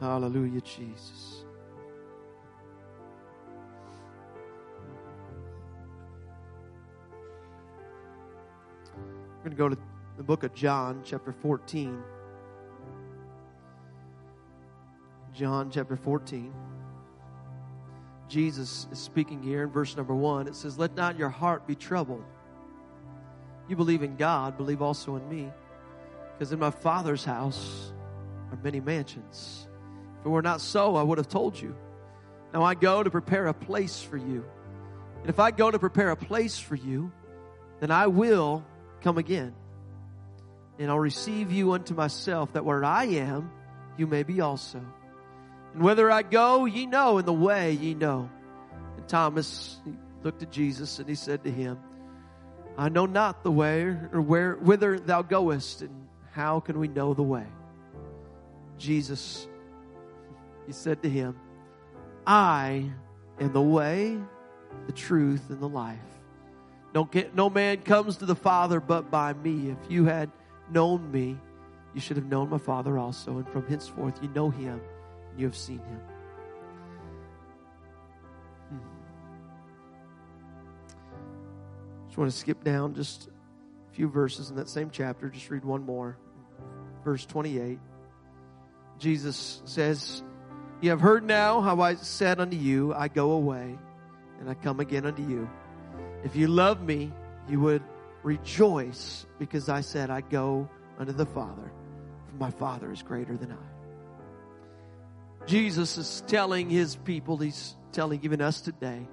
Hallelujah, Jesus. We're going to go to the book of John, chapter 14. John chapter 14. Jesus is speaking here in verse number one. It says, Let not your heart be troubled. You believe in God, believe also in me. Because in my Father's house are many mansions. If it were not so, I would have told you. Now I go to prepare a place for you. And if I go to prepare a place for you, then I will come again. And I'll receive you unto myself, that where I am, you may be also. And whether I go, ye know, and the way ye know. And Thomas looked at Jesus and he said to him, I know not the way or where whither thou goest, and how can we know the way? Jesus, he said to him, I am the way, the truth, and the life. No, no man comes to the Father but by me. If you had known me, you should have known my Father also. And from henceforth you know him, and you have seen him. Hmm. Just want to skip down just a few verses in that same chapter. Just read one more. Verse 28. Jesus says, You have heard now how I said unto you, I go away, and I come again unto you. If you love me, you would rejoice because I said, I go unto the Father, for my Father is greater than I. Jesus is telling his people, he's telling even us today,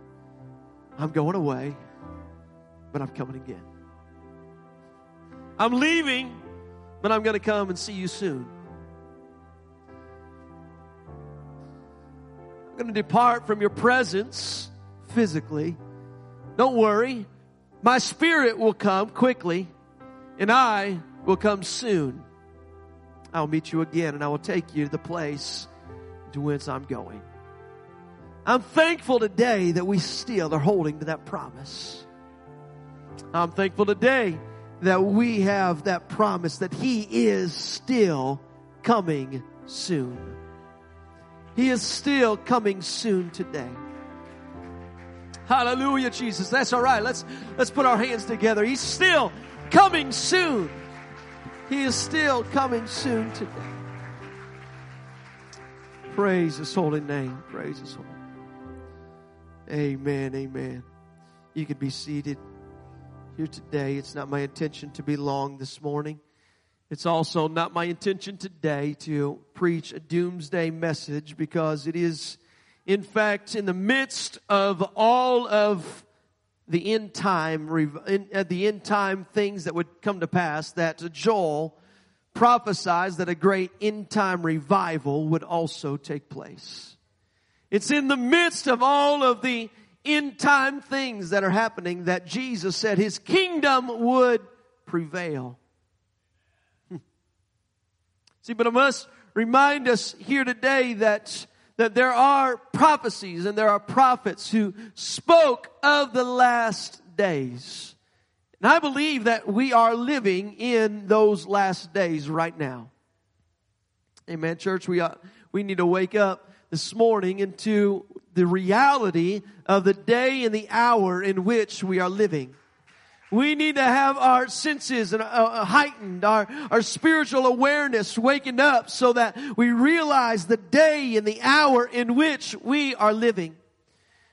I'm going away, but I'm coming again. I'm leaving, but I'm going to come and see you soon. I'm going to depart from your presence physically. Don't worry. My spirit will come quickly and I will come soon. I'll meet you again and I will take you to the place to whence I'm going. I'm thankful today that we still are holding to that promise. I'm thankful today that we have that promise that He is still coming soon. He is still coming soon today. Hallelujah, Jesus. That's all right. Let's, let's put our hands together. He's still coming soon. He is still coming soon today. Praise his holy name. Praise his holy. Amen. Amen. You can be seated here today. It's not my intention to be long this morning. It's also not my intention today to preach a doomsday message because it is, in fact, in the midst of all of the end time, at uh, the end time things that would come to pass, that Joel prophesies that a great end time revival would also take place. It's in the midst of all of the end time things that are happening that Jesus said his kingdom would prevail. See, but I must remind us here today that that there are prophecies and there are prophets who spoke of the last days. And I believe that we are living in those last days right now. Amen, church. We, ought, we need to wake up this morning into the reality of the day and the hour in which we are living. We need to have our senses and, uh, uh, heightened, our, our spiritual awareness waking up so that we realize the day and the hour in which we are living.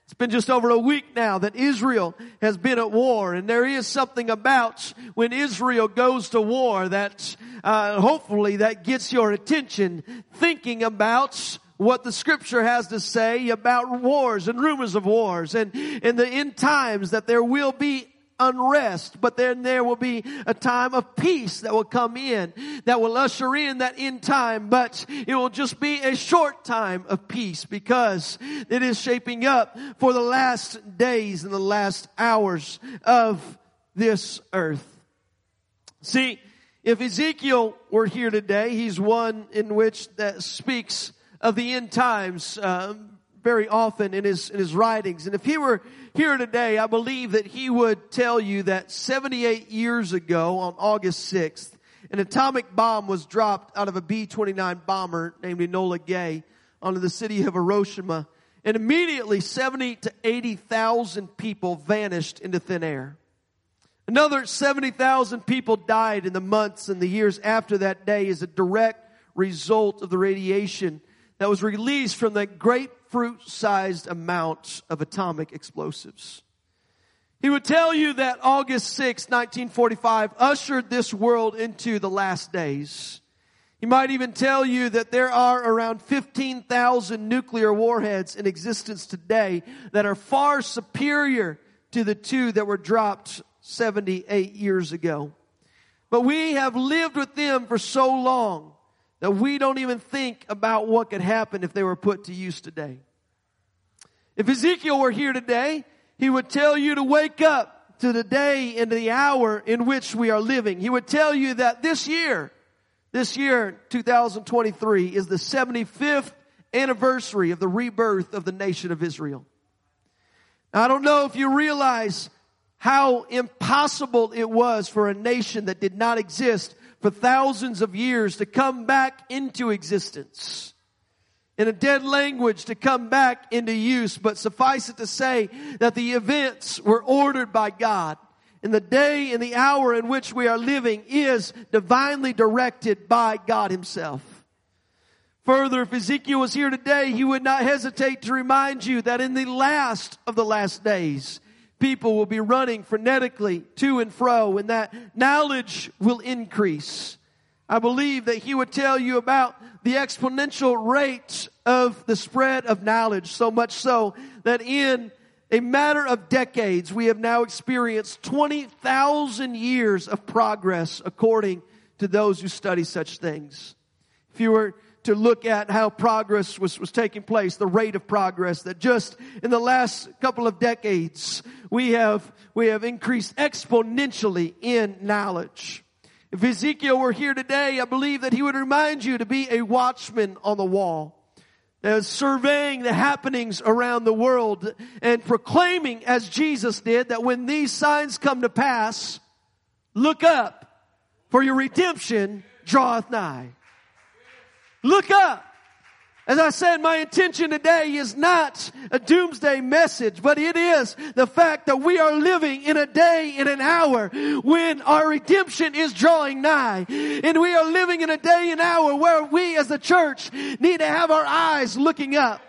It's been just over a week now that Israel has been at war and there is something about when Israel goes to war that uh, hopefully that gets your attention thinking about what the scripture has to say about wars and rumors of wars and in the end times that there will be unrest, but then there will be a time of peace that will come in, that will usher in that end time, but it will just be a short time of peace because it is shaping up for the last days and the last hours of this earth. See, if Ezekiel were here today, he's one in which that speaks of the end times uh, very often in his in his writings. And if he were here today, I believe that he would tell you that 78 years ago on August 6th, An atomic bomb was dropped out of a B-29 bomber named Enola Gay onto the city of Hiroshima and immediately 70 to 80,000 people vanished into thin air. Another 70,000 people died in the months and the years after that day as a direct result of the radiation that was released from that grapefruit sized amount of atomic explosives. He would tell you that August 6, 1945 ushered this world into the last days. He might even tell you that there are around 15,000 nuclear warheads in existence today that are far superior to the two that were dropped 78 years ago. But we have lived with them for so long that we don't even think about what could happen if they were put to use today. If Ezekiel were here today, he would tell you to wake up to the day and the hour in which we are living. He would tell you that this year, this year, 2023, is the 75th anniversary of the rebirth of the nation of Israel. Now, I don't know if you realize how impossible it was for a nation that did not exist for thousands of years to come back into existence. In a dead language to come back into use, but suffice it to say that the events were ordered by God And the day and the hour in which we are living is divinely directed by God himself. Further, if Ezekiel was here today, he would not hesitate to remind you that in the last of the last days, people will be running frenetically to and fro and that knowledge will increase. I believe that he would tell you about the exponential rate of the spread of knowledge, so much so that in a matter of decades, we have now experienced 20,000 years of progress according to those who study such things. If you were to look at how progress was, was taking place, the rate of progress that just in the last couple of decades, we have, we have increased exponentially in knowledge. If Ezekiel were here today, I believe that he would remind you to be a watchman on the wall as surveying the happenings around the world and proclaiming as Jesus did that when these signs come to pass, look up for your redemption draweth nigh. Look up. As I said, my intention today is not a doomsday message, but it is the fact that we are living in a day, in an hour when our redemption is drawing nigh. And we are living in a day and hour where we as a church need to have our eyes looking up.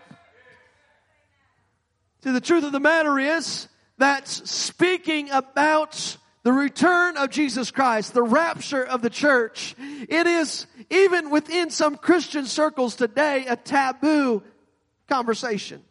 See, the truth of the matter is that speaking about the return of Jesus Christ, the rapture of the church, it is even within some Christian circles today a taboo conversation.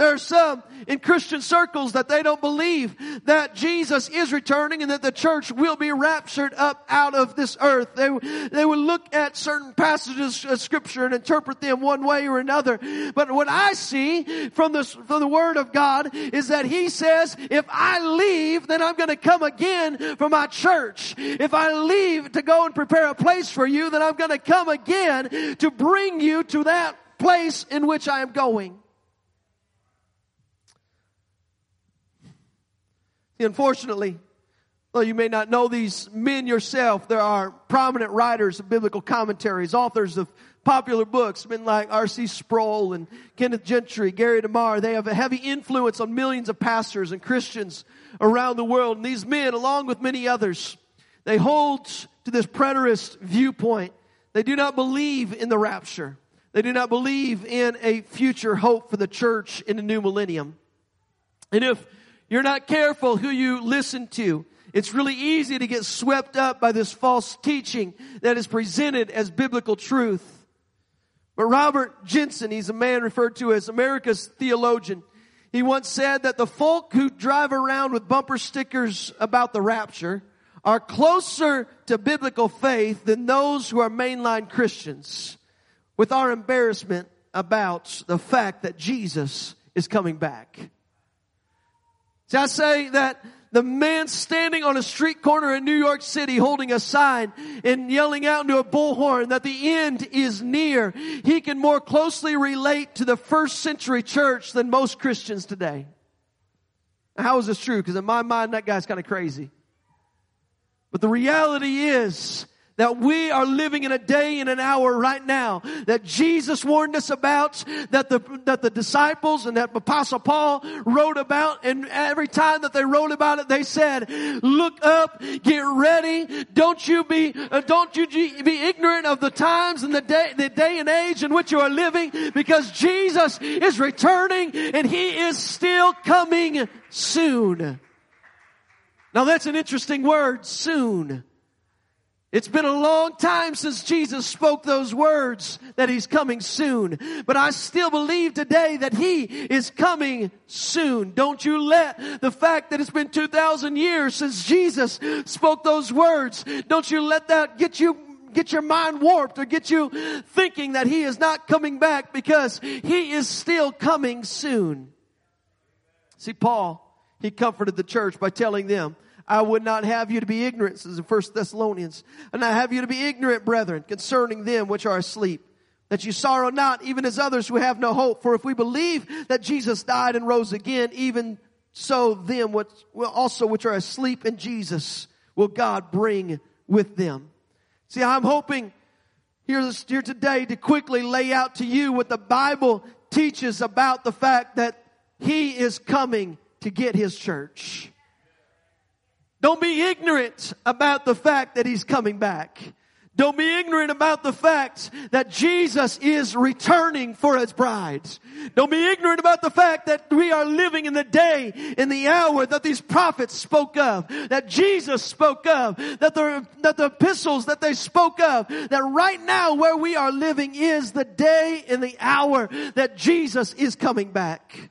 There are some in Christian circles that they don't believe that Jesus is returning and that the church will be raptured up out of this earth. They, they will look at certain passages of scripture and interpret them one way or another. But what I see from the, from the word of God is that he says, if I leave, then I'm going to come again for my church. If I leave to go and prepare a place for you, then I'm going to come again to bring you to that place in which I am going. Unfortunately, though you may not know these men yourself, there are prominent writers of biblical commentaries, authors of popular books, men like R.C. Sproul and Kenneth Gentry, Gary DeMar. They have a heavy influence on millions of pastors and Christians around the world. And these men, along with many others, they hold to this preterist viewpoint. They do not believe in the rapture. They do not believe in a future hope for the church in the new millennium. And if you're not careful who you listen to. It's really easy to get swept up by this false teaching that is presented as biblical truth. But Robert Jenson, he's a man referred to as America's theologian. He once said that the folk who drive around with bumper stickers about the rapture are closer to biblical faith than those who are mainline Christians with our embarrassment about the fact that Jesus is coming back. See, I say that the man standing on a street corner in New York City holding a sign and yelling out into a bullhorn that the end is near, he can more closely relate to the first century church than most Christians today. How is this true? Because in my mind, that guy's kind of crazy. But the reality is that we are living in a day and an hour right now that Jesus warned us about, that the, that the disciples and that Apostle Paul wrote about, and every time that they wrote about it, they said, look up, get ready, don't you be, uh, don't you be ignorant of the times and the day, the day and age in which you are living, because Jesus is returning and He is still coming soon. Now that's an interesting word, soon. It's been a long time since Jesus spoke those words that He's coming soon. But I still believe today that He is coming soon. Don't you let the fact that it's been 2,000 years since Jesus spoke those words, don't you let that get you get your mind warped or get you thinking that he is not coming back because he is still coming soon. See, Paul, he comforted the church by telling them I would not have you to be ignorant, says in 1 Thessalonians. And I have you to be ignorant, brethren, concerning them which are asleep. That you sorrow not, even as others who have no hope. For if we believe that Jesus died and rose again, even so them which, also which are asleep in Jesus will God bring with them. See, I'm hoping here today to quickly lay out to you what the Bible teaches about the fact that He is coming to get His church. Don't be ignorant about the fact that He's coming back. Don't be ignorant about the fact that Jesus is returning for His bride. Don't be ignorant about the fact that we are living in the day, in the hour that these prophets spoke of, that Jesus spoke of, that the, that the epistles that they spoke of, that right now where we are living is the day and the hour that Jesus is coming back.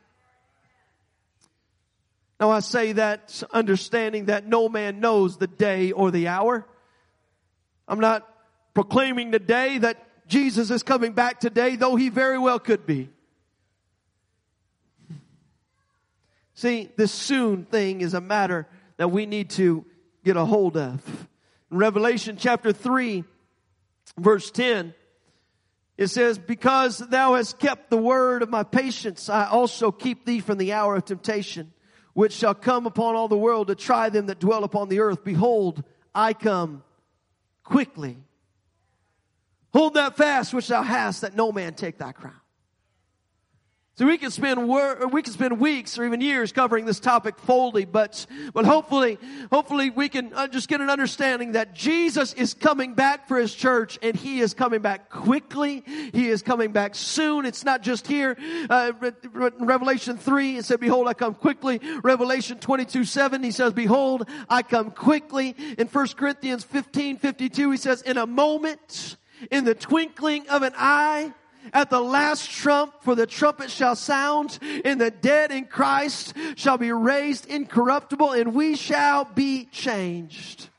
Now I say that understanding that no man knows the day or the hour. I'm not proclaiming today that Jesus is coming back today, though he very well could be. See, this soon thing is a matter that we need to get a hold of. In Revelation chapter 3, verse 10, it says, Because thou hast kept the word of my patience, I also keep thee from the hour of temptation which shall come upon all the world to try them that dwell upon the earth. Behold, I come quickly. Hold that fast which thou hast, that no man take thy crown. So we can spend wor- we can spend weeks or even years covering this topic fully, but but hopefully hopefully we can uh, just get an understanding that Jesus is coming back for His church, and He is coming back quickly. He is coming back soon. It's not just here. Uh, Revelation three it said, "Behold, I come quickly." Revelation twenty two seven He says, "Behold, I come quickly." In 1 Corinthians fifteen fifty two He says, "In a moment, in the twinkling of an eye." At the last trump, for the trumpet shall sound, and the dead in Christ shall be raised incorruptible, and we shall be changed.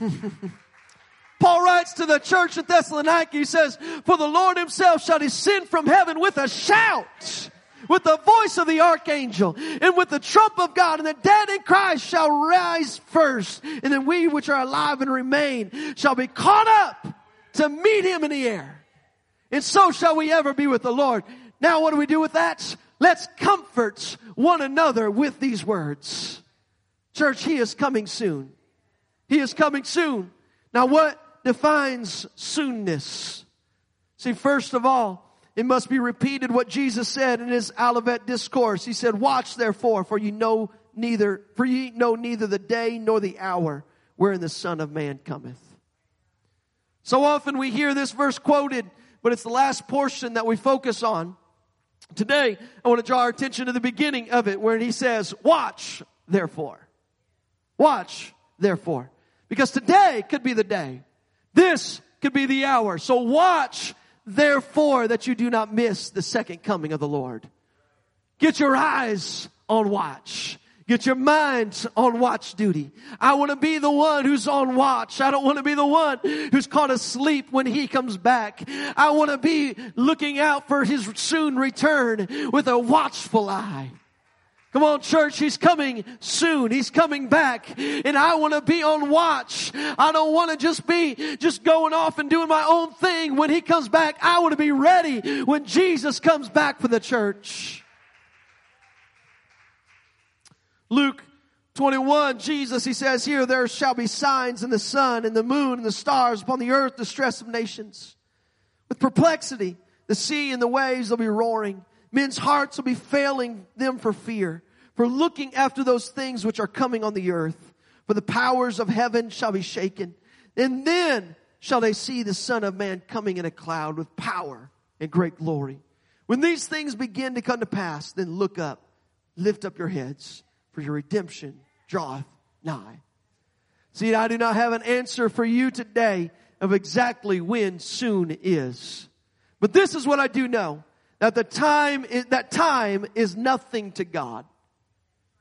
Paul writes to the church at Thessalonica, he says, For the Lord himself shall descend from heaven with a shout, with the voice of the archangel, and with the trump of God, and the dead in Christ shall rise first, and then we which are alive and remain shall be caught up to meet him in the air. And so shall we ever be with the Lord. Now what do we do with that? Let's comfort one another with these words. Church, he is coming soon. He is coming soon. Now what defines soonness? See, first of all, it must be repeated what Jesus said in his Olivet discourse. He said, watch therefore, for you know neither, for ye know neither the day nor the hour wherein the Son of Man cometh. So often we hear this verse quoted, but it's the last portion that we focus on. Today, I want to draw our attention to the beginning of it where he says, watch therefore. Watch therefore. Because today could be the day. This could be the hour. So watch therefore that you do not miss the second coming of the Lord. Get your eyes on watch. Get your minds on watch duty. I want to be the one who's on watch. I don't want to be the one who's caught asleep when he comes back. I want to be looking out for his soon return with a watchful eye. Come on, church, he's coming soon. He's coming back. And I want to be on watch. I don't want to just be just going off and doing my own thing. When he comes back, I want to be ready when Jesus comes back for the church. Luke 21, Jesus, he says here, there shall be signs in the sun and the moon and the stars upon the earth, the stress of nations. With perplexity, the sea and the waves will be roaring. Men's hearts will be failing them for fear, for looking after those things which are coming on the earth. For the powers of heaven shall be shaken. And then shall they see the Son of Man coming in a cloud with power and great glory. When these things begin to come to pass, then look up, lift up your heads, for your redemption draweth nigh. See, I do not have an answer for you today of exactly when soon is. But this is what I do know. That the time, is, that time is nothing to God.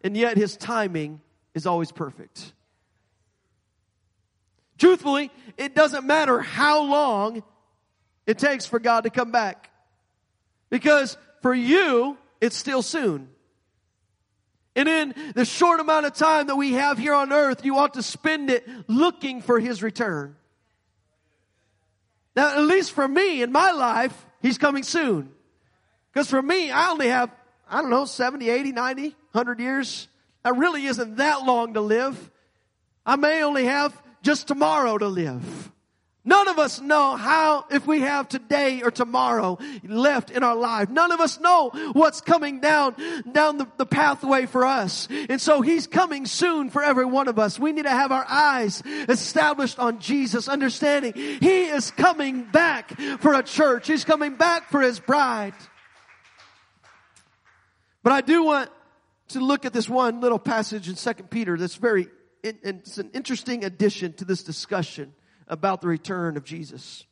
And yet His timing is always perfect. Truthfully, it doesn't matter how long it takes for God to come back. Because for you, it's still soon. And in the short amount of time that we have here on earth, you ought to spend it looking for His return. Now, at least for me in my life, He's coming soon. Because for me, I only have, I don't know, 70, 80, 90, 100 years. That really isn't that long to live. I may only have just tomorrow to live. None of us know how, if we have today or tomorrow left in our life. None of us know what's coming down, down the, the, pathway for us. And so He's coming soon for every one of us. We need to have our eyes established on Jesus, understanding He is coming back for a church. He's coming back for His bride. But I do want to look at this one little passage in 2 Peter that's very, it's an interesting addition to this discussion about the return of Jesus.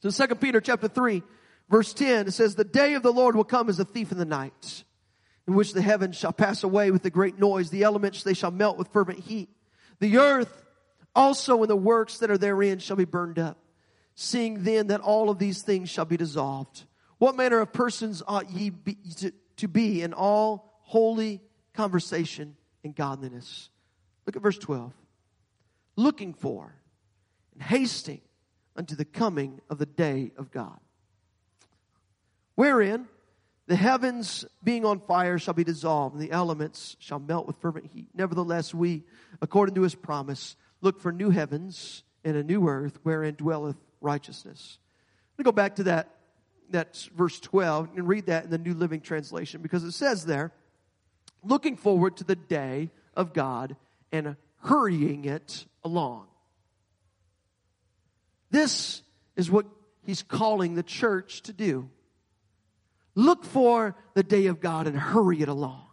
So 2 Peter chapter 3, verse 10, it says, The day of the Lord will come as a thief in the night, in which the heavens shall pass away with a great noise, the elements they shall melt with fervent heat. The earth also and the works that are therein shall be burned up. Seeing then that all of these things shall be dissolved. What manner of persons ought ye be, to, to be in all holy conversation and godliness? Look at verse 12. Looking for and hasting unto the coming of the day of God. Wherein the heavens being on fire shall be dissolved, and the elements shall melt with fervent heat. Nevertheless, we, according to his promise, look for new heavens and a new earth wherein dwelleth righteousness. Let me go back to that, that verse 12 and read that in the New Living Translation because it says there, looking forward to the day of God and hurrying it along. This is what he's calling the church to do. Look for the day of God and hurry it along.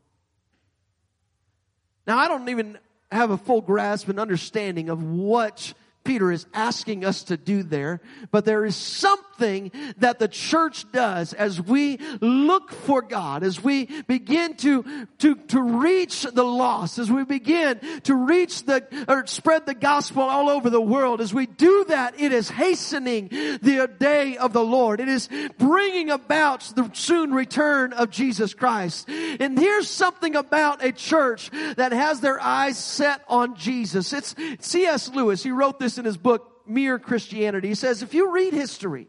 Now, I don't even have a full grasp and understanding of what Peter is asking us to do there, but there is something that the church does as we look for God, as we begin to, to, to reach the lost, as we begin to reach the, or spread the gospel all over the world. As we do that, it is hastening the day of the Lord. It is bringing about the soon return of Jesus Christ. And here's something about a church that has their eyes set on Jesus. It's C.S. Lewis. He wrote this this in his book, Mere Christianity. He says, if you read history,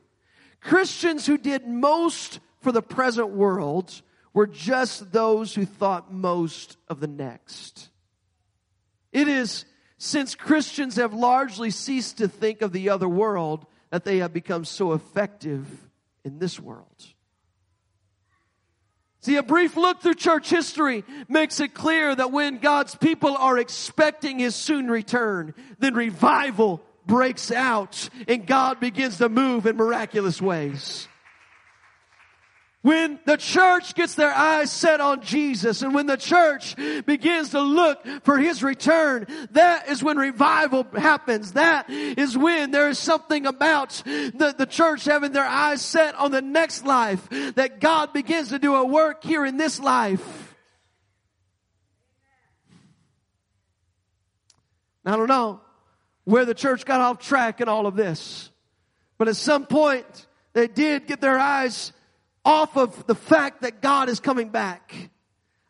Christians who did most for the present world were just those who thought most of the next. It is since Christians have largely ceased to think of the other world that they have become so effective in this world. See, a brief look through church history makes it clear that when God's people are expecting His soon return, then revival breaks out and God begins to move in miraculous ways. When the church gets their eyes set on Jesus and when the church begins to look for His return, that is when revival happens. That is when there is something about the, the church having their eyes set on the next life that God begins to do a work here in this life. I don't know where the church got off track in all of this, but at some point they did get their eyes off of the fact that God is coming back.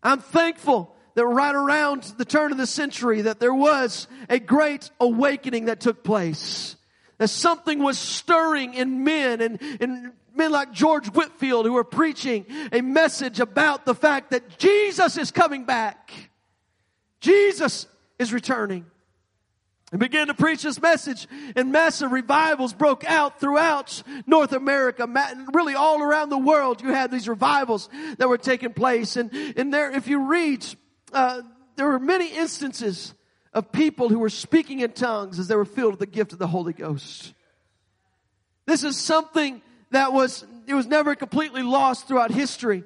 I'm thankful that right around the turn of the century that there was a great awakening that took place. That something was stirring in men and, and men like George Whitefield who were preaching a message about the fact that Jesus is coming back. Jesus is returning. And began to preach this message, and massive revivals broke out throughout North America, really all around the world. You had these revivals that were taking place, and and there, if you read, uh, there were many instances of people who were speaking in tongues as they were filled with the gift of the Holy Ghost. This is something that was it was never completely lost throughout history.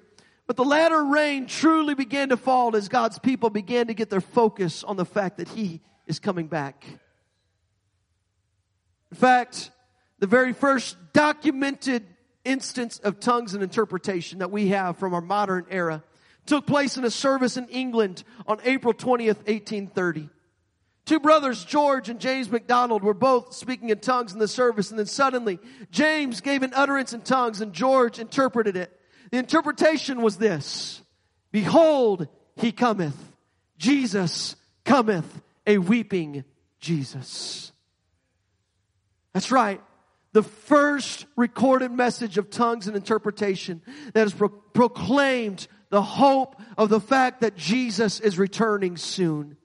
But the latter rain truly began to fall as God's people began to get their focus on the fact that He is coming back. In fact, the very first documented instance of tongues and interpretation that we have from our modern era took place in a service in England on April 20th, 1830. Two brothers, George and James McDonald, were both speaking in tongues in the service, and then suddenly James gave an utterance in tongues and George interpreted it. The interpretation was this Behold, he cometh. Jesus cometh a weeping Jesus. That's right. The first recorded message of tongues and interpretation that has pro- proclaimed the hope of the fact that Jesus is returning soon.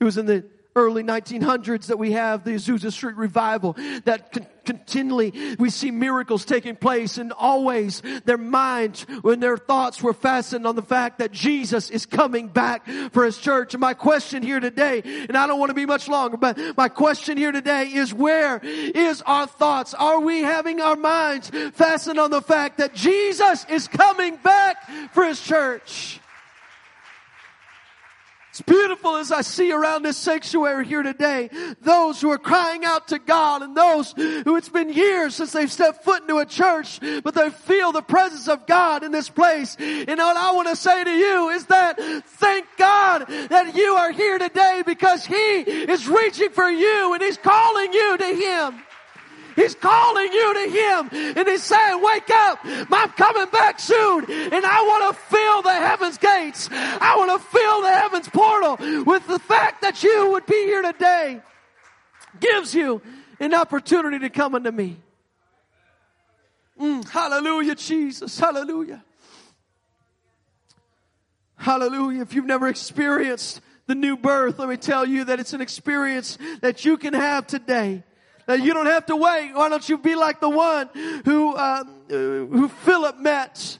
It was in the early 1900s that we have the Azusa Street revival that con- continually we see miracles taking place and always their minds when their thoughts were fastened on the fact that Jesus is coming back for his church. And my question here today, and I don't want to be much longer, but my question here today is where is our thoughts? Are we having our minds fastened on the fact that Jesus is coming back for his church? It's beautiful as I see around this sanctuary here today, those who are crying out to God and those who it's been years since they've stepped foot into a church, but they feel the presence of God in this place. And what I want to say to you is that thank God that you are here today because He is reaching for you and He's calling you to Him. He's calling you to Him and He's saying, wake up. I'm coming back soon and I want to fill the heavens gates. I want to fill the heavens portal with the fact that you would be here today gives you an opportunity to come unto me. Mm, hallelujah, Jesus. Hallelujah. Hallelujah. If you've never experienced the new birth, let me tell you that it's an experience that you can have today. You don't have to wait. Why don't you be like the one who uh, who Philip met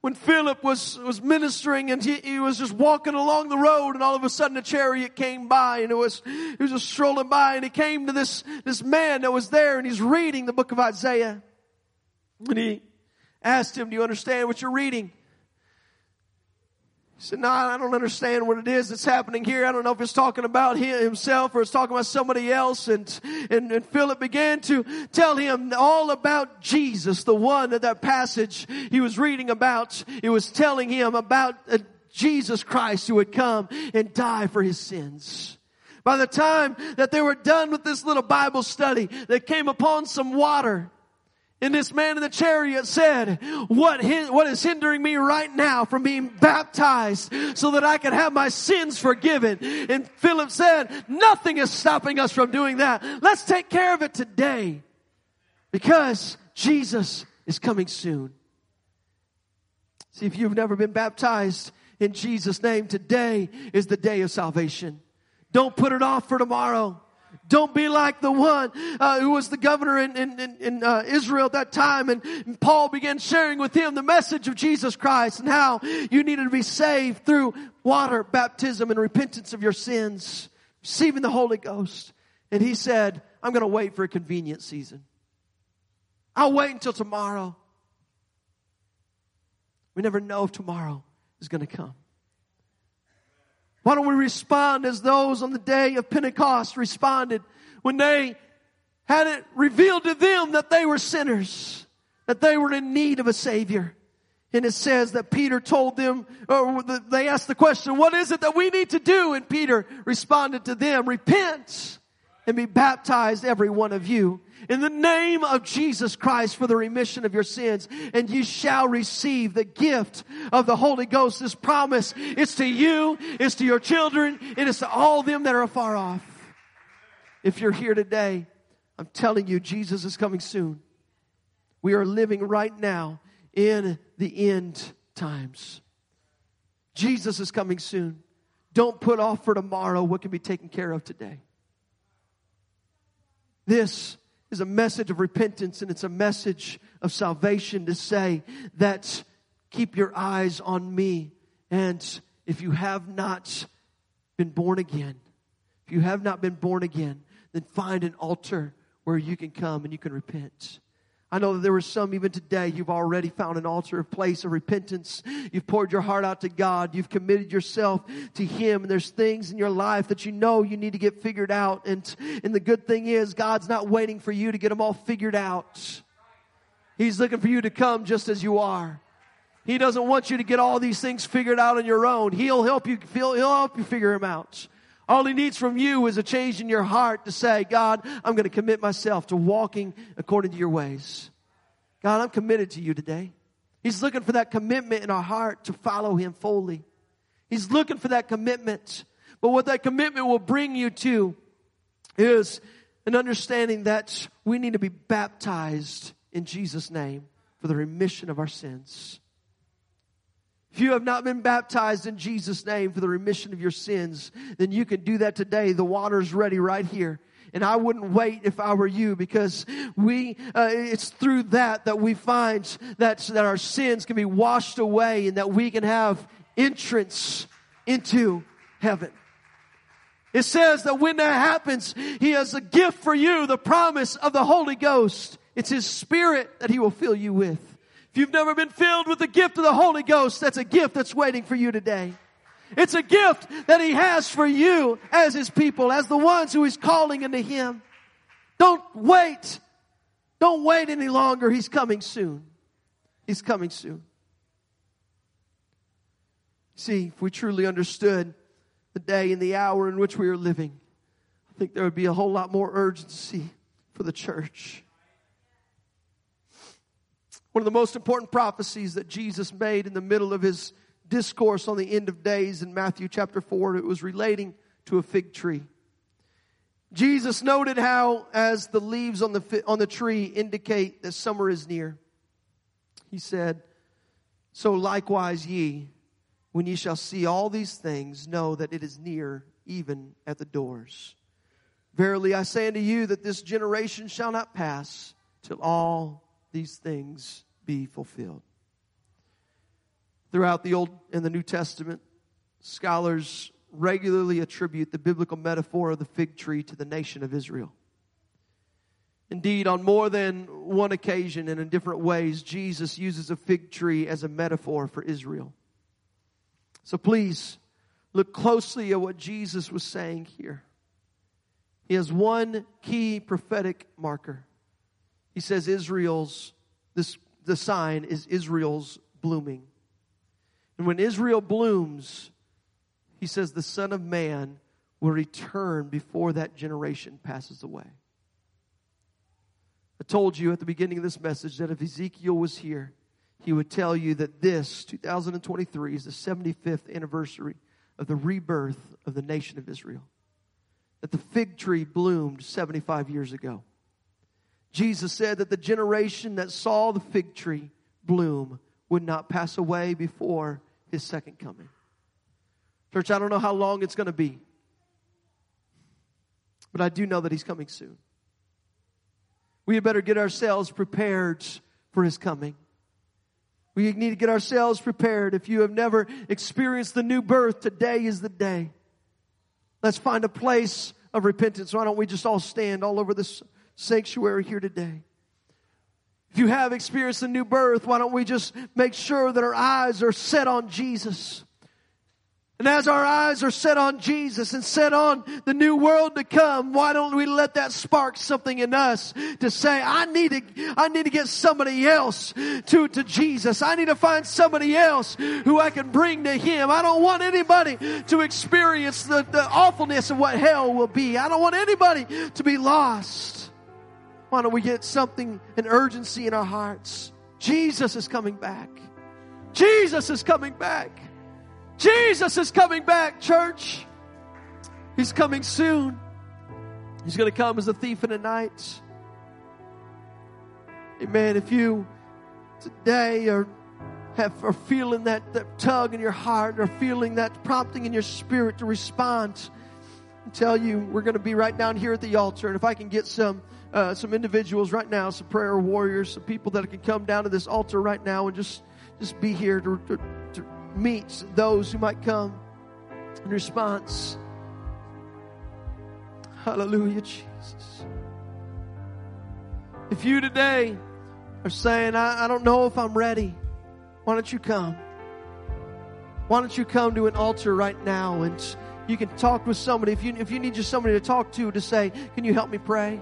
when Philip was was ministering and he, he was just walking along the road and all of a sudden a chariot came by and it was he was just strolling by and he came to this this man that was there and he's reading the book of Isaiah and he asked him, "Do you understand what you're reading?" He said, no, I don't understand what it is that's happening here. I don't know if it's talking about him, himself or it's talking about somebody else. And, and, and Philip began to tell him all about Jesus, the one that that passage he was reading about. It was telling him about uh, Jesus Christ who would come and die for his sins. By the time that they were done with this little Bible study, they came upon some water. And this man in the chariot said, what, what is hindering me right now from being baptized so that I can have my sins forgiven? And Philip said, nothing is stopping us from doing that. Let's take care of it today because Jesus is coming soon. See, if you've never been baptized in Jesus' name, today is the day of salvation. Don't put it off for tomorrow. Don't be like the one uh, who was the governor in, in, in uh, Israel at that time. And, and, Paul began sharing with him the message of Jesus Christ and how you needed to be saved through water baptism and repentance of your sins, receiving the Holy Ghost. And he said, I'm going to wait for a convenient season. I'll wait until tomorrow. We never know if tomorrow is going to come. Why don't we respond as those on the day of Pentecost responded when they had it revealed to them that they were sinners, that they were in need of a Savior. And it says that Peter told them, or they asked the question, what is it that we need to do? And Peter responded to them, repent and be baptized every one of you in the name of Jesus Christ for the remission of your sins and you shall receive the gift of the Holy Ghost. This promise, it's to you, it's to your children, it is to all them that are afar off. If you're here today, I'm telling you, Jesus is coming soon. We are living right now in the end times. Jesus is coming soon. Don't put off for tomorrow what can be taken care of today. This is a message of repentance and it's a message of salvation to say that keep your eyes on me. And if you have not been born again, if you have not been born again, then find an altar where you can come and you can repent. I know that there were some even today, you've already found an altar, a place of repentance. You've poured your heart out to God. You've committed yourself to Him. And there's things in your life that you know you need to get figured out. And, and the good thing is, God's not waiting for you to get them all figured out. He's looking for you to come just as you are. He doesn't want you to get all these things figured out on your own. He'll help you, he'll help you figure them out. All he needs from you is a change in your heart to say, God, I'm going to commit myself to walking according to your ways. God, I'm committed to you today. He's looking for that commitment in our heart to follow him fully. He's looking for that commitment. But what that commitment will bring you to is an understanding that we need to be baptized in Jesus' name for the remission of our sins. If you have not been baptized in Jesus' name for the remission of your sins, then you can do that today. The water's ready right here. And I wouldn't wait if I were you because we, uh, it's through that that we find that, that our sins can be washed away and that we can have entrance into heaven. It says that when that happens, He has a gift for you, the promise of the Holy Ghost. It's His Spirit that He will fill you with. If you've never been filled with the gift of the Holy Ghost, that's a gift that's waiting for you today. It's a gift that He has for you as His people, as the ones who He's calling into Him. Don't wait. Don't wait any longer. He's coming soon. He's coming soon. See, if we truly understood the day and the hour in which we are living, I think there would be a whole lot more urgency for the church. One of the most important prophecies that Jesus made in the middle of his discourse on the end of days in Matthew chapter 4, it was relating to a fig tree. Jesus noted how, as the leaves on the, on the tree indicate that summer is near, he said, So likewise ye, when ye shall see all these things, know that it is near, even at the doors. Verily I say unto you that this generation shall not pass till all these things be fulfilled. Throughout the Old and the New Testament, scholars regularly attribute the biblical metaphor of the fig tree to the nation of Israel. Indeed, on more than one occasion and in different ways, Jesus uses a fig tree as a metaphor for Israel. So please look closely at what Jesus was saying here. He has one key prophetic marker. He says Israel's, this, the sign is Israel's blooming. And when Israel blooms, he says the Son of Man will return before that generation passes away. I told you at the beginning of this message that if Ezekiel was here, he would tell you that this 2023 is the 75th anniversary of the rebirth of the nation of Israel. That the fig tree bloomed 75 years ago. Jesus said that the generation that saw the fig tree bloom would not pass away before his second coming. Church, I don't know how long it's going to be, but I do know that he's coming soon. We had better get ourselves prepared for his coming. We need to get ourselves prepared. If you have never experienced the new birth, today is the day. Let's find a place of repentance. Why don't we just all stand all over this sanctuary here today. If you have experienced a new birth, why don't we just make sure that our eyes are set on Jesus? And as our eyes are set on Jesus and set on the new world to come, why don't we let that spark something in us to say, I need to, I need to get somebody else to, to Jesus. I need to find somebody else who I can bring to Him. I don't want anybody to experience the, the awfulness of what hell will be. I don't want anybody to be lost. Why don't we get something, an urgency in our hearts? Jesus is coming back. Jesus is coming back. Jesus is coming back, church. He's coming soon. He's going to come as a thief in the night. Amen. If you today are have, are feeling that, that tug in your heart, or feeling that prompting in your spirit to respond, I tell you, we're going to be right down here at the altar. And if I can get some uh, some individuals right now, some prayer warriors, some people that can come down to this altar right now and just just be here to, to, to meet those who might come in response. Hallelujah, Jesus. If you today are saying, I, I don't know if I'm ready, why don't you come? Why don't you come to an altar right now and you can talk with somebody. If you, if you need just somebody to talk to, to say, Can you help me pray?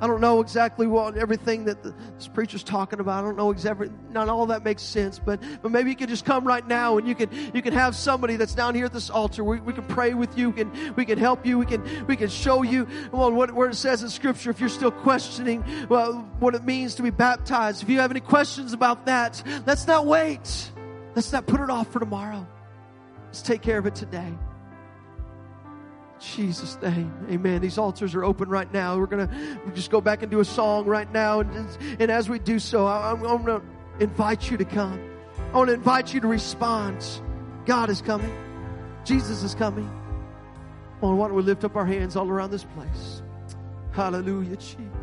I don't know exactly what everything that the, this preacher's talking about. I don't know exactly, not all that makes sense, but, but maybe you can just come right now and you can, you can have somebody that's down here at this altar. We, we can pray with you. We can, we can help you. We can, we can show you, well, what, what it says in scripture. If you're still questioning, well, what it means to be baptized. If you have any questions about that, let's not wait. Let's not put it off for tomorrow. Let's take care of it today. Jesus' name. Amen. These altars are open right now. We're going to just go back and do a song right now. And, and as we do so, I'm, I'm going to invite you to come. I want to invite you to respond. God is coming. Jesus is coming. Oh, why don't we lift up our hands all around this place? Hallelujah, Jesus.